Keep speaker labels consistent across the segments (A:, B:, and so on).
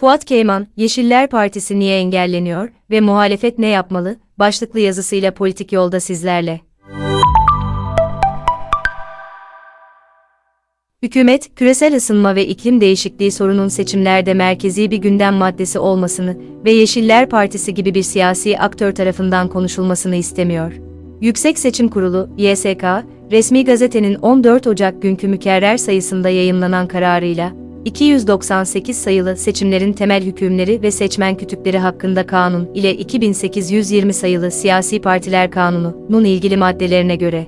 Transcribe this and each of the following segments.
A: Fuat Keyman, Yeşiller Partisi niye engelleniyor ve muhalefet ne yapmalı? başlıklı yazısıyla politik yolda sizlerle. Hükümet, küresel ısınma ve iklim değişikliği sorunun seçimlerde merkezi bir gündem maddesi olmasını ve Yeşiller Partisi gibi bir siyasi aktör tarafından konuşulmasını istemiyor. Yüksek Seçim Kurulu, YSK, resmi gazetenin 14 Ocak günkü mükerrer sayısında yayımlanan kararıyla, 298 sayılı seçimlerin temel hükümleri ve seçmen kütükleri hakkında kanun ile 2820 sayılı siyasi partiler kanununun ilgili maddelerine göre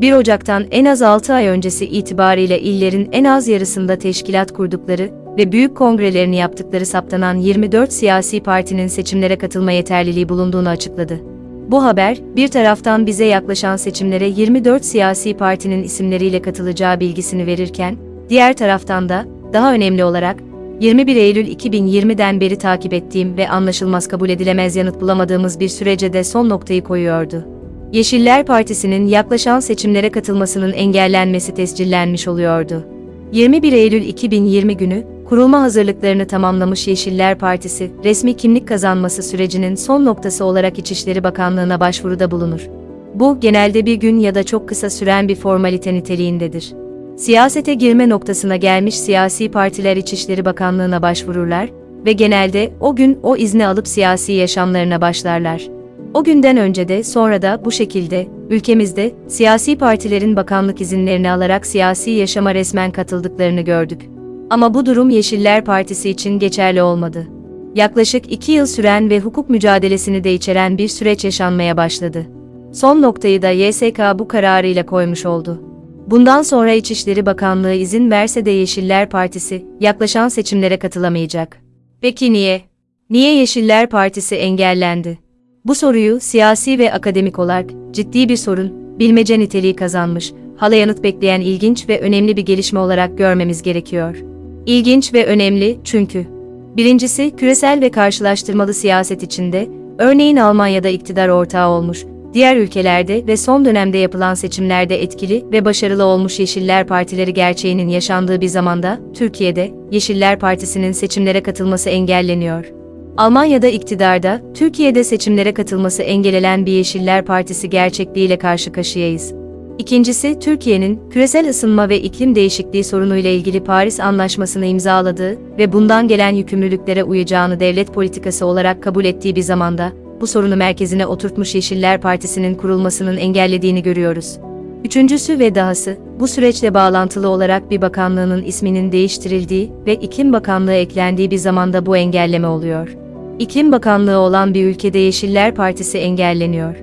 A: 1 Ocak'tan en az 6 ay öncesi itibariyle illerin en az yarısında teşkilat kurdukları ve büyük kongrelerini yaptıkları saptanan 24 siyasi partinin seçimlere katılma yeterliliği bulunduğunu açıkladı. Bu haber, bir taraftan bize yaklaşan seçimlere 24 siyasi partinin isimleriyle katılacağı bilgisini verirken, diğer taraftan da daha önemli olarak, 21 Eylül 2020'den beri takip ettiğim ve anlaşılmaz kabul edilemez yanıt bulamadığımız bir sürece de son noktayı koyuyordu. Yeşiller Partisi'nin yaklaşan seçimlere katılmasının engellenmesi tescillenmiş oluyordu. 21 Eylül 2020 günü, kurulma hazırlıklarını tamamlamış Yeşiller Partisi, resmi kimlik kazanması sürecinin son noktası olarak İçişleri Bakanlığı'na başvuruda bulunur. Bu, genelde bir gün ya da çok kısa süren bir formalite niteliğindedir. Siyasete girme noktasına gelmiş siyasi partiler İçişleri Bakanlığı'na başvururlar ve genelde o gün o izni alıp siyasi yaşamlarına başlarlar. O günden önce de sonra da bu şekilde ülkemizde siyasi partilerin bakanlık izinlerini alarak siyasi yaşama resmen katıldıklarını gördük. Ama bu durum Yeşiller Partisi için geçerli olmadı. Yaklaşık iki yıl süren ve hukuk mücadelesini de içeren bir süreç yaşanmaya başladı. Son noktayı da YSK bu kararıyla koymuş oldu. Bundan sonra İçişleri Bakanlığı izin verse de Yeşiller Partisi yaklaşan seçimlere katılamayacak. Peki niye? Niye Yeşiller Partisi engellendi? Bu soruyu siyasi ve akademik olarak ciddi bir sorun, bilmece niteliği kazanmış, hala yanıt bekleyen ilginç ve önemli bir gelişme olarak görmemiz gerekiyor. İlginç ve önemli çünkü Birincisi, küresel ve karşılaştırmalı siyaset içinde, örneğin Almanya'da iktidar ortağı olmuş, diğer ülkelerde ve son dönemde yapılan seçimlerde etkili ve başarılı olmuş Yeşiller Partileri gerçeğinin yaşandığı bir zamanda, Türkiye'de, Yeşiller Partisi'nin seçimlere katılması engelleniyor. Almanya'da iktidarda, Türkiye'de seçimlere katılması engellenen bir Yeşiller Partisi gerçekliğiyle karşı karşıyayız. İkincisi, Türkiye'nin küresel ısınma ve iklim değişikliği sorunuyla ilgili Paris Anlaşması'nı imzaladığı ve bundan gelen yükümlülüklere uyacağını devlet politikası olarak kabul ettiği bir zamanda, bu sorunu merkezine oturtmuş Yeşiller Partisi'nin kurulmasının engellediğini görüyoruz. Üçüncüsü ve dahası, bu süreçle bağlantılı olarak bir bakanlığının isminin değiştirildiği ve iklim bakanlığı eklendiği bir zamanda bu engelleme oluyor. İklim Bakanlığı olan bir ülkede Yeşiller Partisi engelleniyor.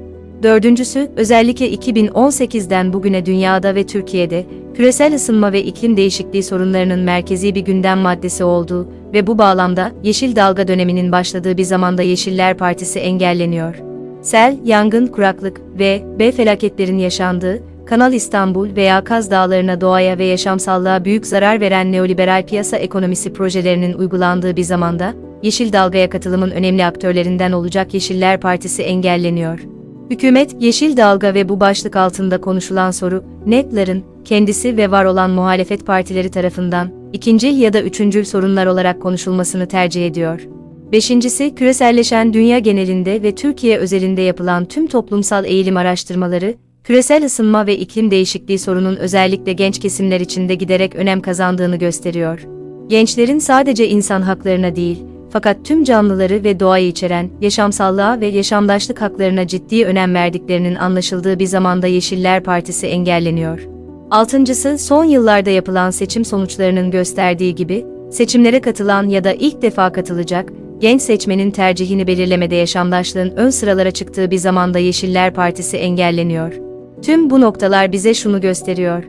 A: Dördüncüsü, özellikle 2018'den bugüne dünyada ve Türkiye'de, küresel ısınma ve iklim değişikliği sorunlarının merkezi bir gündem maddesi olduğu ve bu bağlamda Yeşil Dalga döneminin başladığı bir zamanda Yeşiller Partisi engelleniyor. Sel, yangın, kuraklık ve B felaketlerin yaşandığı, Kanal İstanbul veya Kaz Dağları'na doğaya ve yaşamsallığa büyük zarar veren neoliberal piyasa ekonomisi projelerinin uygulandığı bir zamanda, Yeşil Dalga'ya katılımın önemli aktörlerinden olacak Yeşiller Partisi engelleniyor. Hükümet, Yeşil Dalga ve bu başlık altında konuşulan soru, netlerin, kendisi ve var olan muhalefet partileri tarafından, ikinci ya da üçüncül sorunlar olarak konuşulmasını tercih ediyor. Beşincisi, küreselleşen dünya genelinde ve Türkiye özelinde yapılan tüm toplumsal eğilim araştırmaları, küresel ısınma ve iklim değişikliği sorunun özellikle genç kesimler içinde giderek önem kazandığını gösteriyor. Gençlerin sadece insan haklarına değil, fakat tüm canlıları ve doğayı içeren, yaşamsallığa ve yaşamdaşlık haklarına ciddi önem verdiklerinin anlaşıldığı bir zamanda Yeşiller Partisi engelleniyor. Altıncısı, son yıllarda yapılan seçim sonuçlarının gösterdiği gibi, seçimlere katılan ya da ilk defa katılacak, genç seçmenin tercihini belirlemede yaşamdaşlığın ön sıralara çıktığı bir zamanda Yeşiller Partisi engelleniyor. Tüm bu noktalar bize şunu gösteriyor.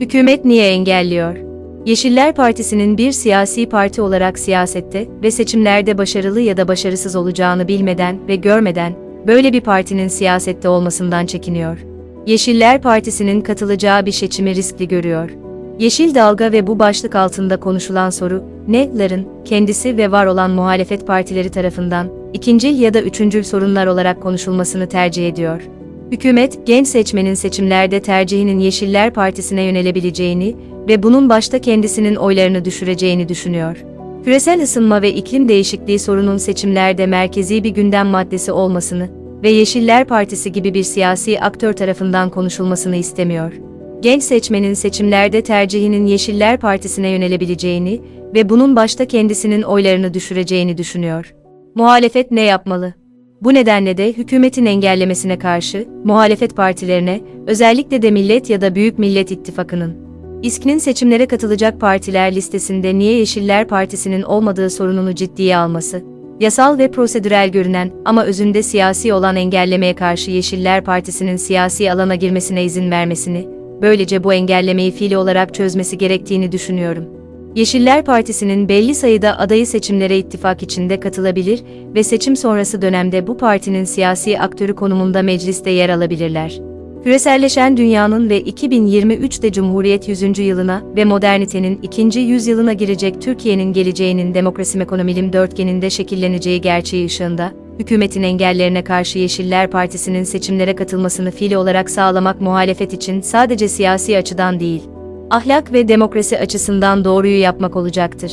A: Hükümet niye engelliyor? Yeşiller Partisi'nin bir siyasi parti olarak siyasette ve seçimlerde başarılı ya da başarısız olacağını bilmeden ve görmeden böyle bir partinin siyasette olmasından çekiniyor. Yeşiller Partisi'nin katılacağı bir seçimi riskli görüyor. Yeşil Dalga ve bu başlık altında konuşulan soru, ne'ların kendisi ve var olan muhalefet partileri tarafından ikincil ya da üçüncül sorunlar olarak konuşulmasını tercih ediyor. Hükümet, genç seçmenin seçimlerde tercihinin Yeşiller Partisi'ne yönelebileceğini ve bunun başta kendisinin oylarını düşüreceğini düşünüyor. Küresel ısınma ve iklim değişikliği sorunun seçimlerde merkezi bir gündem maddesi olmasını ve Yeşiller Partisi gibi bir siyasi aktör tarafından konuşulmasını istemiyor. Genç seçmenin seçimlerde tercihinin Yeşiller Partisi'ne yönelebileceğini ve bunun başta kendisinin oylarını düşüreceğini düşünüyor. Muhalefet ne yapmalı? Bu nedenle de hükümetin engellemesine karşı muhalefet partilerine, özellikle de Millet ya da Büyük Millet İttifakı'nın İSK'nin seçimlere katılacak partiler listesinde niye Yeşiller Partisi'nin olmadığı sorununu ciddiye alması, yasal ve prosedürel görünen ama özünde siyasi olan engellemeye karşı Yeşiller Partisi'nin siyasi alana girmesine izin vermesini, böylece bu engellemeyi fiili olarak çözmesi gerektiğini düşünüyorum. Yeşiller Partisi'nin belli sayıda adayı seçimlere ittifak içinde katılabilir ve seçim sonrası dönemde bu partinin siyasi aktörü konumunda mecliste yer alabilirler. Küreselleşen dünyanın ve 2023'te Cumhuriyet 100. yılına ve modernitenin 2. yüzyılına girecek Türkiye'nin geleceğinin demokrasi ekonomilim dörtgeninde şekilleneceği gerçeği ışığında, hükümetin engellerine karşı Yeşiller Partisi'nin seçimlere katılmasını fiili olarak sağlamak muhalefet için sadece siyasi açıdan değil, ahlak ve demokrasi açısından doğruyu yapmak olacaktır.